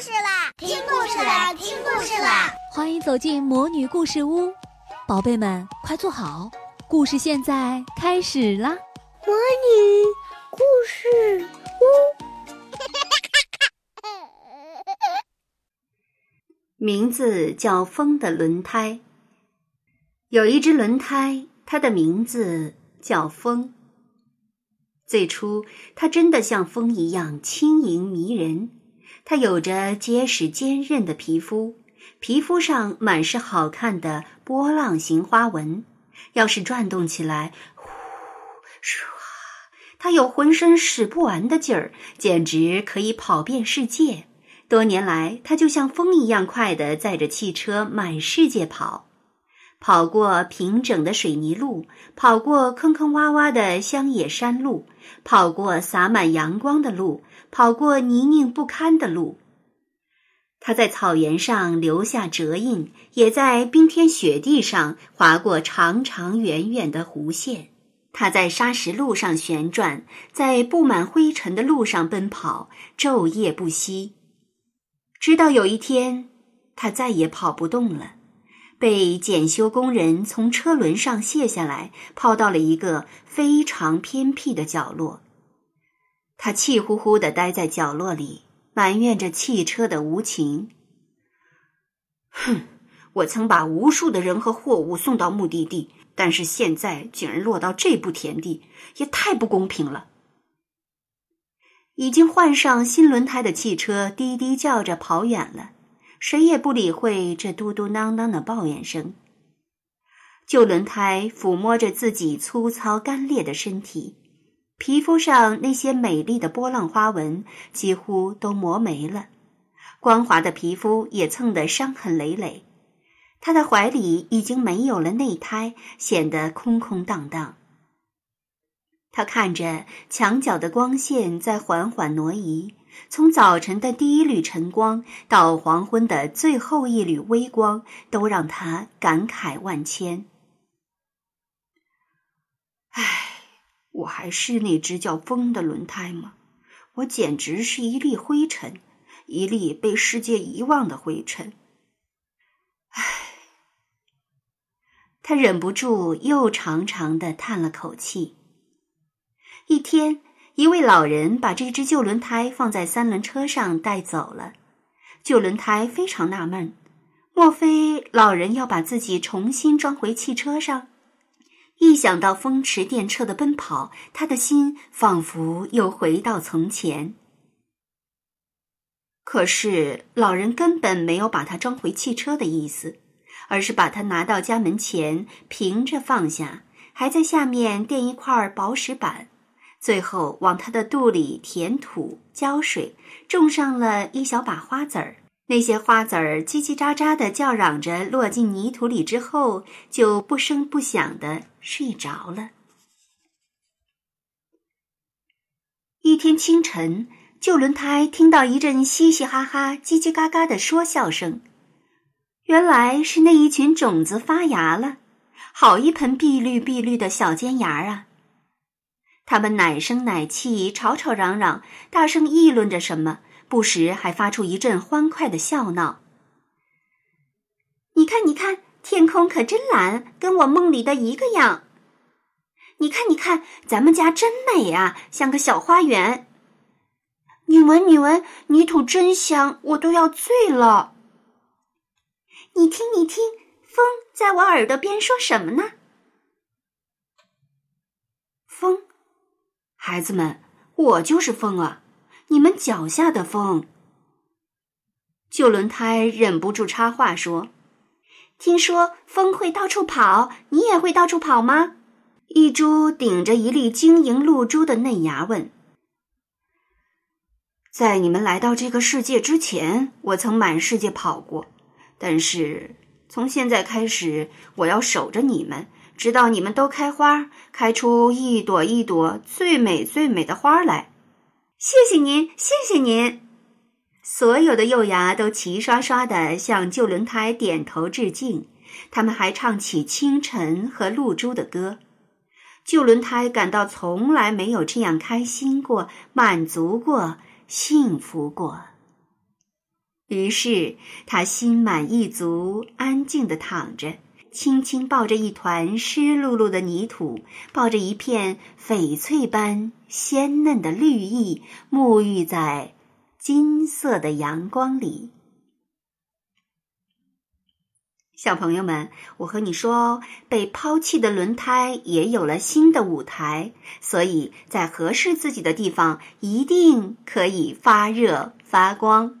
事啦！听故事啦！听故事啦！欢迎走进魔女故事屋，宝贝们快坐好，故事现在开始啦！魔女故事屋，名字叫风的轮胎。有一只轮胎，它的名字叫风。最初，它真的像风一样轻盈迷人。它有着结实坚韧的皮肤，皮肤上满是好看的波浪形花纹。要是转动起来，呼唰，它有浑身使不完的劲儿，简直可以跑遍世界。多年来，它就像风一样快的载着汽车满世界跑。跑过平整的水泥路，跑过坑坑洼洼的乡野山路，跑过洒满阳光的路，跑过泥泞不堪的路。他在草原上留下折印，也在冰天雪地上划过长长远远的弧线。他在沙石路上旋转，在布满灰尘的路上奔跑，昼夜不息。直到有一天，他再也跑不动了。被检修工人从车轮上卸下来，抛到了一个非常偏僻的角落。他气呼呼的待在角落里，埋怨着汽车的无情。哼！我曾把无数的人和货物送到目的地，但是现在竟然落到这步田地，也太不公平了。已经换上新轮胎的汽车滴滴叫着跑远了。谁也不理会这嘟嘟囔囔的抱怨声。旧轮胎抚摸着自己粗糙干裂的身体，皮肤上那些美丽的波浪花纹几乎都磨没了，光滑的皮肤也蹭得伤痕累累。他的怀里已经没有了内胎，显得空空荡荡。他看着墙角的光线在缓缓挪移。从早晨的第一缕晨光到黄昏的最后一缕微光，都让他感慨万千。唉，我还是那只叫风的轮胎吗？我简直是一粒灰尘，一粒被世界遗忘的灰尘。唉，他忍不住又长长的叹了口气。一天。一位老人把这只旧轮胎放在三轮车上带走了。旧轮胎非常纳闷：莫非老人要把自己重新装回汽车上？一想到风驰电掣的奔跑，他的心仿佛又回到从前。可是老人根本没有把它装回汽车的意思，而是把它拿到家门前平着放下，还在下面垫一块薄石板。最后，往他的肚里填土、浇水，种上了一小把花籽儿。那些花籽儿叽叽喳喳的叫嚷着，落进泥土里之后，就不声不响的睡着了。一天清晨，旧轮胎听到一阵嘻嘻哈哈、叽叽嘎嘎的说笑声，原来是那一群种子发芽了，好一盆碧绿碧绿的小尖芽啊！他们奶声奶气，吵吵嚷嚷，大声议论着什么，不时还发出一阵欢快的笑闹。你看，你看，天空可真蓝，跟我梦里的一个样。你看，你看，咱们家真美啊，像个小花园。你闻，你闻，泥土真香，我都要醉了。你听，你听，风在我耳朵边说什么呢？风。孩子们，我就是风啊！你们脚下的风。旧轮胎忍不住插话说：“听说风会到处跑，你也会到处跑吗？”一株顶着一粒晶莹露珠的嫩芽问：“在你们来到这个世界之前，我曾满世界跑过，但是从现在开始，我要守着你们。”直到你们都开花，开出一朵一朵最美最美的花来。谢谢您，谢谢您！所有的幼芽都齐刷刷的向旧轮胎点头致敬。他们还唱起清晨和露珠的歌。旧轮胎感到从来没有这样开心过、满足过、幸福过。于是他心满意足，安静地躺着，轻轻抱着一团湿漉漉的泥土，抱着一片翡翠般鲜嫩的绿意，沐浴在金色的阳光里。小朋友们，我和你说哦，被抛弃的轮胎也有了新的舞台，所以在合适自己的地方，一定可以发热发光。